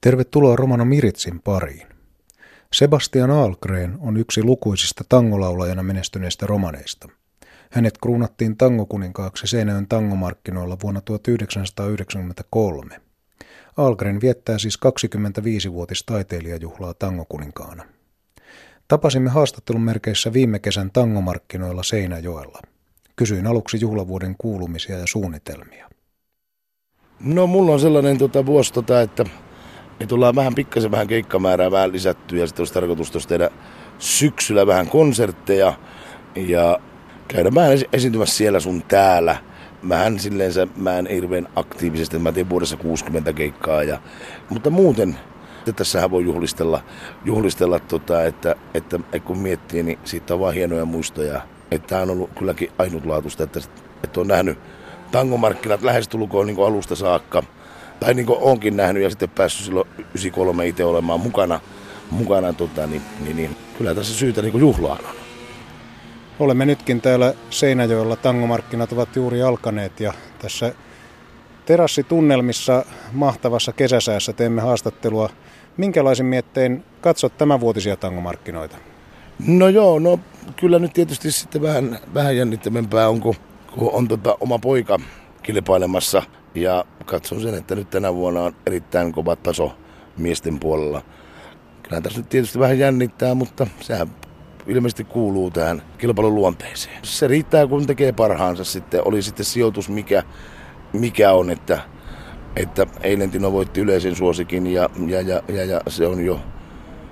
Tervetuloa Romano Miritsin pariin. Sebastian Algren on yksi lukuisista tangolaulajana menestyneistä romaneista. Hänet kruunattiin tangokuninkaaksi Seinäjön tangomarkkinoilla vuonna 1993. Algren viettää siis 25-vuotis taiteilijajuhlaa tangokuninkaana. Tapasimme haastattelun merkeissä viime kesän tangomarkkinoilla Seinäjoella. Kysyin aluksi juhlavuoden kuulumisia ja suunnitelmia. No mulla on sellainen tota, vuosi, tota, että me tullaan vähän pikkasen vähän keikkamäärää vähän lisätty ja sitten olisi tarkoitus tehdä syksyllä vähän konsertteja ja käydä vähän esiintymässä siellä sun täällä. Mähän silleensä, mä en hirveän aktiivisesti, mä teen vuodessa 60 keikkaa, ja, mutta muuten että tässähän voi juhlistella, juhlistella tota, että, että, että, kun miettii, niin siitä on vaan hienoja muistoja. Että tämä on ollut kylläkin ainutlaatuista, että, että on nähnyt tangomarkkinat lähestulkoon niin alusta saakka – tai niin kuin onkin nähnyt ja sitten päässyt silloin 93 itse olemaan mukana, mukana tota, niin, niin, niin, kyllä tässä syytä niin juhlaan on. Olemme nytkin täällä Seinäjoella, tangomarkkinat ovat juuri alkaneet ja tässä terassitunnelmissa mahtavassa kesäsäässä teemme haastattelua. Minkälaisin miettein katsot tämänvuotisia tangomarkkinoita? No joo, no kyllä nyt tietysti sitten vähän, vähän jännittävämpää on, kun, kun on tota oma poika kilpailemassa – ja katson sen, että nyt tänä vuonna on erittäin kova taso miesten puolella. Kyllä tässä nyt tietysti vähän jännittää, mutta sehän ilmeisesti kuuluu tähän kilpailun luonteeseen. Se riittää, kun tekee parhaansa sitten. Oli sitten sijoitus mikä, mikä on, että, että eilen Tino voitti yleisen suosikin ja, ja, ja, ja, ja se on jo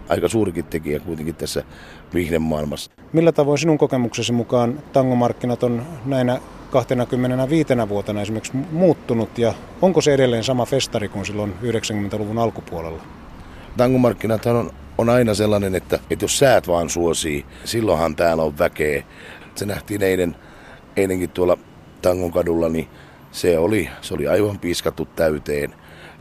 aika suurikin tekijä kuitenkin tässä vihden maailmassa. Millä tavoin sinun kokemuksesi mukaan tangomarkkinat on näinä 25 vuotena esimerkiksi muuttunut ja onko se edelleen sama festari kuin silloin 90-luvun alkupuolella? Tangomarkkinat on, on aina sellainen, että, että jos säät vaan suosii, silloinhan täällä on väkeä. Se nähtiin eilen, eilenkin tuolla Tangon kadulla, niin se oli, se oli aivan piiskattu täyteen.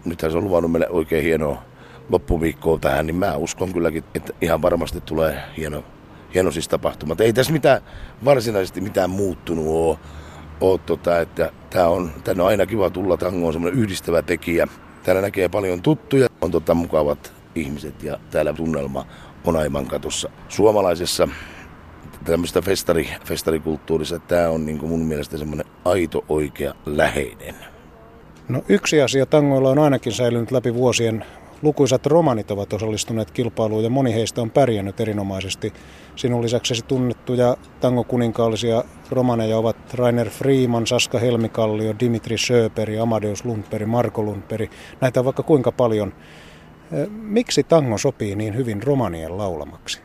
Nythän se on luvannut meille oikein hienoa loppuviikkoa tähän, niin mä uskon kylläkin, että ihan varmasti tulee hieno, hieno siis tapahtuma. Ei tässä mitään, varsinaisesti mitään muuttunut ole ole tota, että tää on, tänne on aina kiva tulla, tango on semmoinen yhdistävä tekijä. Täällä näkee paljon tuttuja, on tota mukavat ihmiset ja täällä tunnelma on aivan katossa. Suomalaisessa tämmöistä festari, festarikulttuurissa tämä on niin mun mielestä semmoinen aito, oikea, läheinen. No yksi asia tangoilla on ainakin säilynyt läpi vuosien Lukuisat romanit ovat osallistuneet kilpailuun ja moni heistä on pärjännyt erinomaisesti. Sinun lisäksesi tunnettuja tangokuninkaallisia romaneja ovat Rainer Freeman, Saska Helmikallio, Dimitri Söperi, Amadeus Lundperi, Marko Lundperi. Näitä on vaikka kuinka paljon. Miksi tango sopii niin hyvin romanien laulamaksi?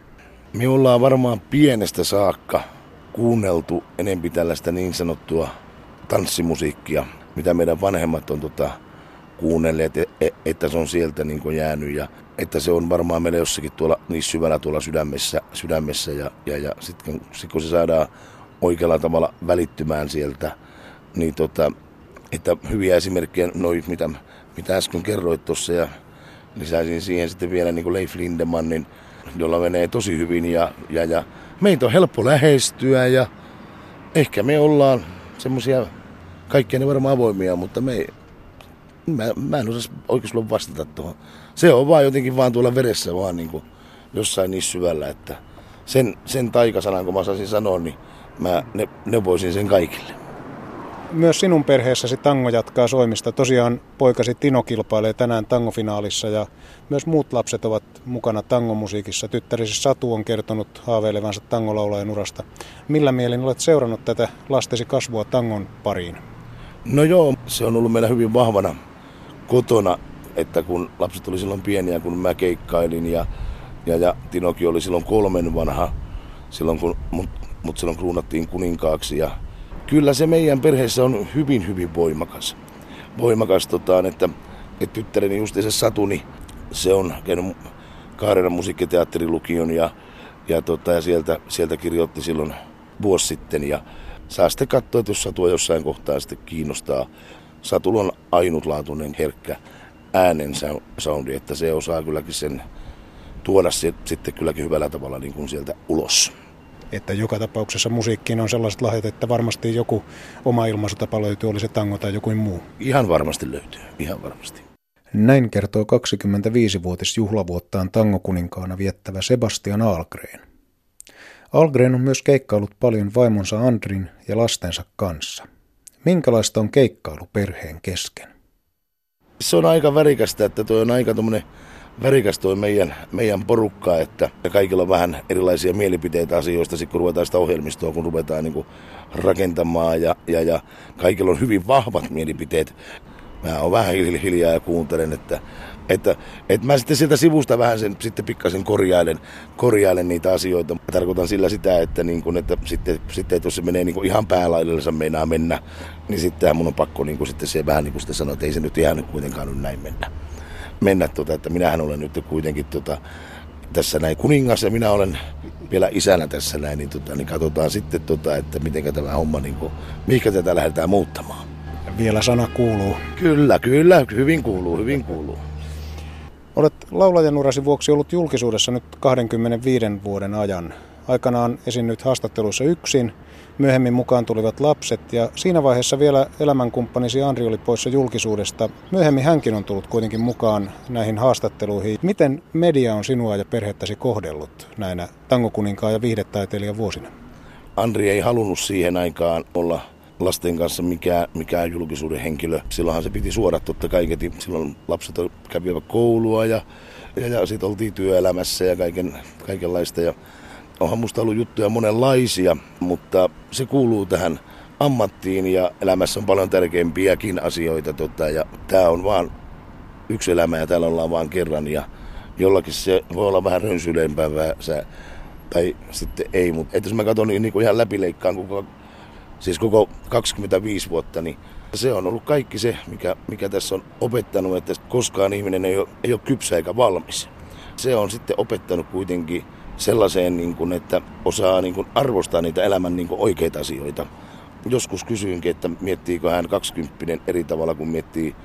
Me ollaan varmaan pienestä saakka kuunneltu enempi tällaista niin sanottua tanssimusiikkia, mitä meidän vanhemmat on tota, kuunnelleet, että se on sieltä niin kuin jäänyt ja että se on varmaan meillä jossakin tuolla niin syvällä tuolla sydämessä, sydämessä ja, ja, ja sitten sit kun se saadaan oikealla tavalla välittymään sieltä, niin tota, että hyviä esimerkkejä, noin mitä, mitä äsken kerroit tuossa ja lisäisin siihen sitten vielä niin kuin Leif Lindemannin, jolla menee tosi hyvin ja, ja, ja meitä on helppo lähestyä ja ehkä me ollaan semmoisia, kaikkia ne varmaan avoimia, mutta me mä, mä en osaa oikein vastata tuohon. Se on vaan jotenkin vaan tuolla veressä vaan niin kuin jossain niin syvällä, että sen, sen taikasanan, kun mä saisin sanoa, niin mä ne, neuvoisin sen kaikille. Myös sinun perheessäsi tango jatkaa soimista. Tosiaan poikasi Tino kilpailee tänään tangofinaalissa ja myös muut lapset ovat mukana tangomusiikissa. Tyttärisi Satu on kertonut haaveilevansa tangolaulajan urasta. Millä mielin olet seurannut tätä lastesi kasvua tangon pariin? No joo, se on ollut meillä hyvin vahvana kotona, että kun lapset oli silloin pieniä, kun mä keikkailin ja, ja, ja Tinoki oli silloin kolmen vanha, silloin kun mut, mut silloin kruunattiin kuninkaaksi ja kyllä se meidän perheessä on hyvin, hyvin voimakas. Voimakas, tota, että, että tyttäreni just se Satuni, se on käynyt Kaarenan musiikkiteatterilukion ja, ja, tota, ja sieltä, sieltä kirjoitti silloin vuosi sitten ja saa sitten katsoa, että jos Satua jossain kohtaa sitten kiinnostaa Satulla on ainutlaatuinen herkkä äänen soundi, että se osaa kylläkin sen tuoda se, sitten kylläkin hyvällä tavalla niin kuin sieltä ulos. Että joka tapauksessa musiikkiin on sellaiset lahjat, että varmasti joku oma ilmaisutapa löytyy, oli se tango tai joku muu. Ihan varmasti löytyy, ihan varmasti. Näin kertoo 25-vuotisjuhlavuottaan tangokuninkaana viettävä Sebastian Algren. Algren on myös keikkailut paljon vaimonsa Andrin ja lastensa kanssa. Minkälaista on keikkailu perheen kesken? Se on aika värikästä, että tuo on aika tuommoinen värikäs tuo meidän, meidän porukka, että kaikilla on vähän erilaisia mielipiteitä asioista, kun ruvetaan sitä ohjelmistoa, kun ruvetaan niin rakentamaan ja, ja, ja kaikilla on hyvin vahvat mielipiteet. Mä oon vähän hiljaa ja kuuntelen, että, että, että mä sitten sieltä sivusta vähän sen sitten pikkasen korjailen, korjailen niitä asioita. Mä tarkoitan sillä sitä, että, niin kun, että sitten, sitten että jos se menee niin kuin ihan päälaillensa meinaa mennä, niin sitten mun on pakko niin kuin sitten se vähän niin kuin sitten sanoa, että ei se nyt ihan kuitenkaan nyt näin mennä mennä, tuota, että minähän olen nyt kuitenkin tuota, tässä näin kuningas ja minä olen vielä isänä tässä näin, niin, tota, niin katsotaan sitten, tota, että miten tämä homma, niin kuin, mihinkä tätä lähdetään muuttamaan. Vielä sana kuuluu. Kyllä, kyllä, hyvin kuuluu, hyvin kuuluu. Olet laulajan urasi vuoksi ollut julkisuudessa nyt 25 vuoden ajan. Aikanaan esiinnyt haastatteluissa yksin, Myöhemmin mukaan tulivat lapset ja siinä vaiheessa vielä elämänkumppanisi Andri oli poissa julkisuudesta. Myöhemmin hänkin on tullut kuitenkin mukaan näihin haastatteluihin. Miten media on sinua ja perhettäsi kohdellut näinä tangokuninkaan ja viihdetaiteilijan vuosina? Andri ei halunnut siihen aikaan olla lasten kanssa mikään, mikään julkisuuden henkilö. Silloinhan se piti suoda totta kai, silloin lapset kävivät koulua ja, ja, ja sitten oltiin työelämässä ja kaiken, kaikenlaista. Ja onhan musta ollut juttuja monenlaisia, mutta se kuuluu tähän ammattiin ja elämässä on paljon tärkeimpiäkin asioita. Tota, ja tämä on vaan yksi elämä ja täällä ollaan vaan kerran ja jollakin se voi olla vähän rönsyleempää tai sitten ei, mutta jos mä katson niin, niin kuin ihan läpileikkaan koko, siis koko 25 vuotta, niin se on ollut kaikki se, mikä, mikä tässä on opettanut, että koskaan ihminen ei ole, ei ole kypsä eikä valmis. Se on sitten opettanut kuitenkin sellaiseen, niin kuin, että osaa niin kuin, arvostaa niitä elämän niin kuin, oikeita asioita. Joskus kysyinkin, että miettiikö hän 20 eri tavalla kuin miettii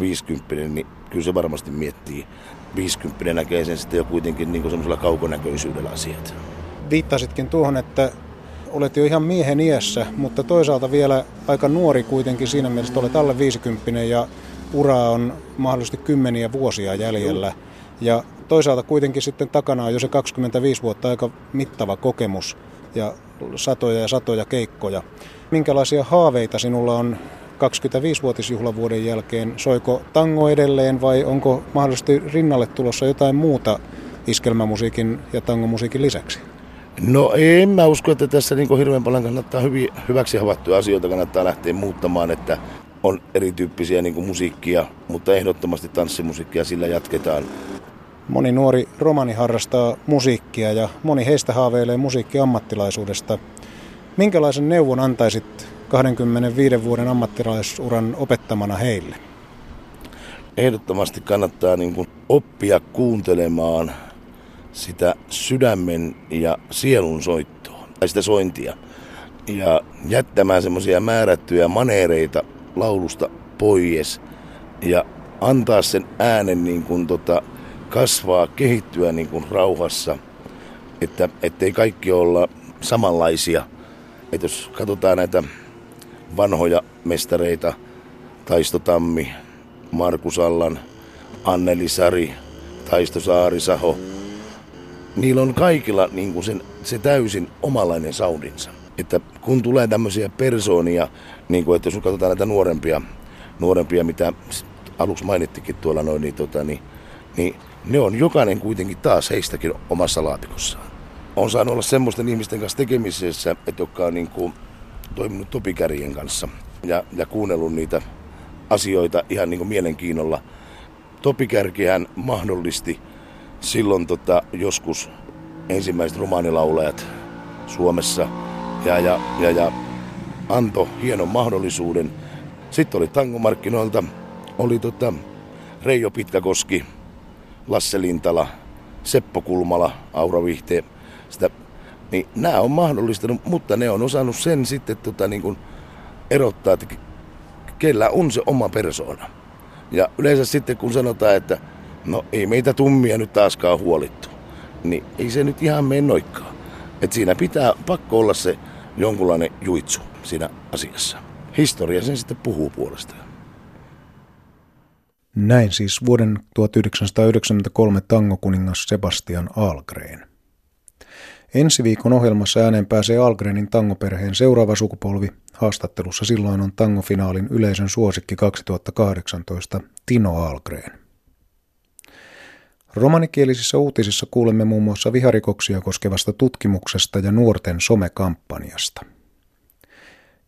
50, niin kyllä se varmasti miettii. 50 näkee sen sitten jo kuitenkin niin semmoisella kaukonäköisyydellä asiat. Viittasitkin tuohon, että olet jo ihan miehen iässä, mutta toisaalta vielä aika nuori kuitenkin siinä mielessä, että olet alle 50 ja ura on mahdollisesti kymmeniä vuosia jäljellä. Ja toisaalta kuitenkin sitten takana on jo se 25 vuotta aika mittava kokemus ja satoja ja satoja keikkoja. Minkälaisia haaveita sinulla on 25-vuotisjuhlavuoden jälkeen? Soiko tango edelleen vai onko mahdollisesti rinnalle tulossa jotain muuta iskelmämusiikin ja tangomusiikin lisäksi? No en mä usko, että tässä niin hirveän paljon kannattaa hyvin, hyväksi havaittuja asioita kannattaa lähteä muuttamaan, että on erityyppisiä niin musiikkia, mutta ehdottomasti tanssimusiikkia sillä jatketaan. Moni nuori romani harrastaa musiikkia ja moni heistä haaveilee musiikkiammattilaisuudesta. Minkälaisen neuvon antaisit 25 vuoden ammattilaisuran opettamana heille? Ehdottomasti kannattaa niin kuin oppia kuuntelemaan sitä sydämen ja sielun soittoa, tai sitä sointia. Ja jättämään semmoisia määrättyjä maneereita laulusta pois ja antaa sen äänen niin kuin tota, kasvaa, kehittyä niin kuin rauhassa, että ettei kaikki olla samanlaisia. Että jos katsotaan näitä vanhoja mestareita, Taisto Tammi, Markus Allan, Anneli Sari, Taisto Saarisaho, niillä on kaikilla niin kuin sen, se täysin omalainen saudinsa. Että kun tulee tämmöisiä persoonia, niin kuin, että jos katsotaan näitä nuorempia, nuorempia mitä aluksi mainittikin tuolla noin, niin, tota, niin, niin ne on jokainen kuitenkin taas heistäkin omassa laatikossaan. On saanut olla semmoisten ihmisten kanssa tekemisessä, että jotka on niin kuin toiminut topikärjen kanssa ja, ja kuunnellut niitä asioita ihan niin kuin mielenkiinnolla. Topikärkihän mahdollisti silloin tota, joskus ensimmäiset romaanilaulajat Suomessa ja, ja, ja, ja antoi hienon mahdollisuuden. Sitten oli tangomarkkinoilta, oli tota Reijo Pitkäkoski, Lasse Lintala, Seppo Kulmala, Aura Vihte, sitä, niin nämä on mahdollistanut, mutta ne on osannut sen sitten tota, niin kuin erottaa, että kellä on se oma persoona. Ja yleensä sitten kun sanotaan, että no ei meitä tummia nyt taaskaan huolittu, niin ei se nyt ihan mene noikkaan. Että siinä pitää pakko olla se jonkunlainen juitsu siinä asiassa. Historia sen sitten puhuu puolestaan. Näin siis vuoden 1993 tangokuningas Sebastian Algren. Ensi viikon ohjelmassa ääneen pääsee Algrenin tangoperheen seuraava sukupolvi. Haastattelussa silloin on tangofinaalin yleisön suosikki 2018 Tino Algren. Romanikielisissä uutisissa kuulemme muun muassa viharikoksia koskevasta tutkimuksesta ja nuorten somekampanjasta.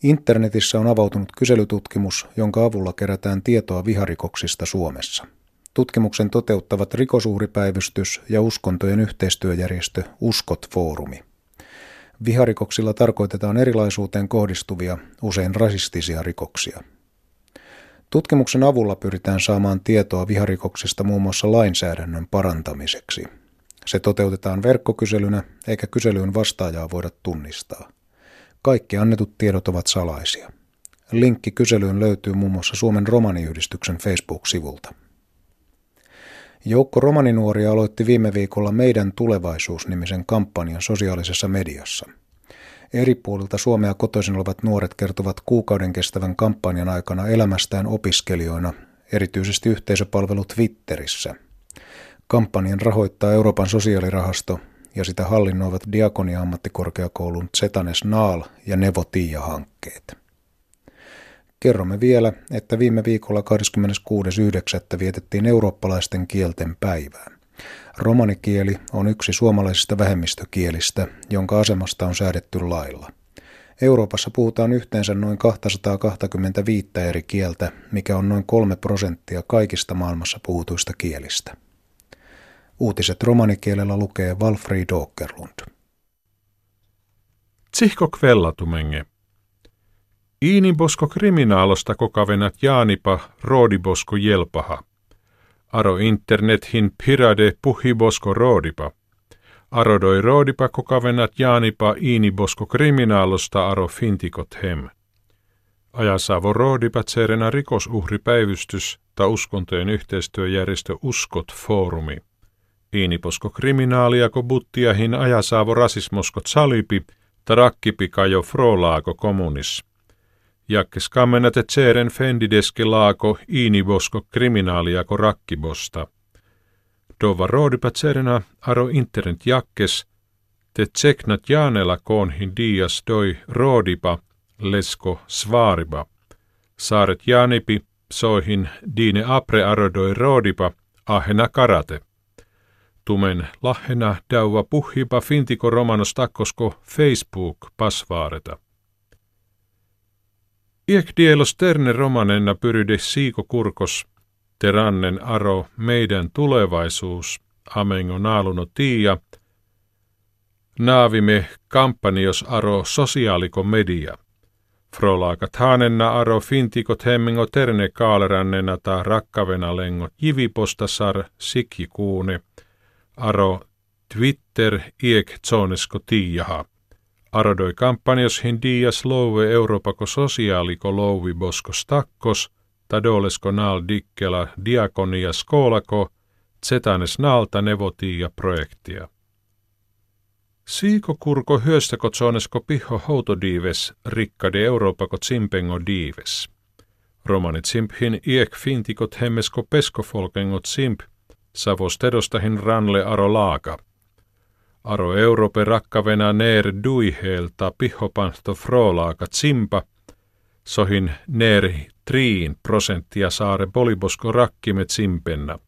Internetissä on avautunut kyselytutkimus, jonka avulla kerätään tietoa viharikoksista Suomessa. Tutkimuksen toteuttavat rikosuhripäivystys ja uskontojen yhteistyöjärjestö Uskot-foorumi. Viharikoksilla tarkoitetaan erilaisuuteen kohdistuvia, usein rasistisia rikoksia. Tutkimuksen avulla pyritään saamaan tietoa viharikoksista muun muassa lainsäädännön parantamiseksi. Se toteutetaan verkkokyselynä, eikä kyselyyn vastaajaa voida tunnistaa. Kaikki annetut tiedot ovat salaisia. Linkki kyselyyn löytyy muun muassa Suomen romaniyhdistyksen Facebook-sivulta. Joukko romaninuoria aloitti viime viikolla Meidän tulevaisuus-nimisen kampanjan sosiaalisessa mediassa. Eri puolilta Suomea kotoisin olevat nuoret kertovat kuukauden kestävän kampanjan aikana elämästään opiskelijoina, erityisesti yhteisöpalvelu Twitterissä. Kampanjan rahoittaa Euroopan sosiaalirahasto ja sitä hallinnoivat Diakonia-ammattikorkeakoulun Zetanes Naal ja Nevo Tiia-hankkeet. Kerromme vielä, että viime viikolla 26.9. vietettiin eurooppalaisten kielten päivää. Romanikieli on yksi suomalaisista vähemmistökielistä, jonka asemasta on säädetty lailla. Euroopassa puhutaan yhteensä noin 225 eri kieltä, mikä on noin 3 prosenttia kaikista maailmassa puhutuista kielistä. Uutiset romanikielellä lukee Walfried Åkerlund. Tsihko kvellatumenge. Iinibosko kriminaalosta kokavenat Jaanipa roodibosko jelpaha. Aro internethin pirade puhibosko roodipa. Arodoi roodipa kokavenat Jaanipa iinibosko kriminaalosta aro fintikot hem. Ajasavo roodipa tserena rikosuhripäivystys ta uskontojen yhteistyöjärjestö Uskot Foorumi. Iiniposko kriminaaliako buttiahin ajasaavo rasismoskot salipi, ta rakkipikajo frolaako kommunis. Jakkes kammenate tseren fendideske laako iinibosko kriminaaliako rakkibosta. Dova roodipa tserena aro internet jakkes, te tseknat jaanela koonhin dias doi roodipa, lesko svaariba. Saaret jaanipi, soihin diine apre arodoi roodipa, ahena karate. Tumen lahena dauva puhipa fintiko romanos takkosko Facebook pasvaareta. Iek dielos terne romanenna pyryde siiko kurkos, terannen aro meidän tulevaisuus, amengo naaluno tiia, naavime kampanjos aro sosiaaliko media. Frolaakat haanenna aro fintikot hemmingo terne kaalerannena ta rakkavena lengo jivipostasar sikjikuune, aro Twitter iek zonesko tiijaha. Arodoi kampanjos dias louve Euroopako sosiaaliko louvi bosko stakkos, tadolesko naal dikkela diakonia skolako, zetanes naalta nevotia projektia. Siiko kurko hyöstäko zonesko piho houtodiives rikkade Euroopako tsimpengo diives. Romanit simphin iek fintikot hemmesko peskofolkengot simp, savos tedostahin ranle aro laaka – Aro Europe rakkavena neer duihelta pihopanto frolaaka tsimpa, sohin neer triin prosenttia saare polibosko rakkime tsimpenna.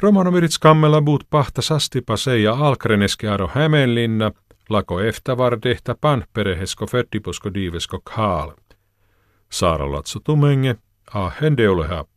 Romanomirit kammella buut pahta sastipa ja alkreneske aro Hämeenlinna, lako eftavardehta panperehesko ferdiposko diivesko kaal. Saaralatso tumenge, a hendeulehap.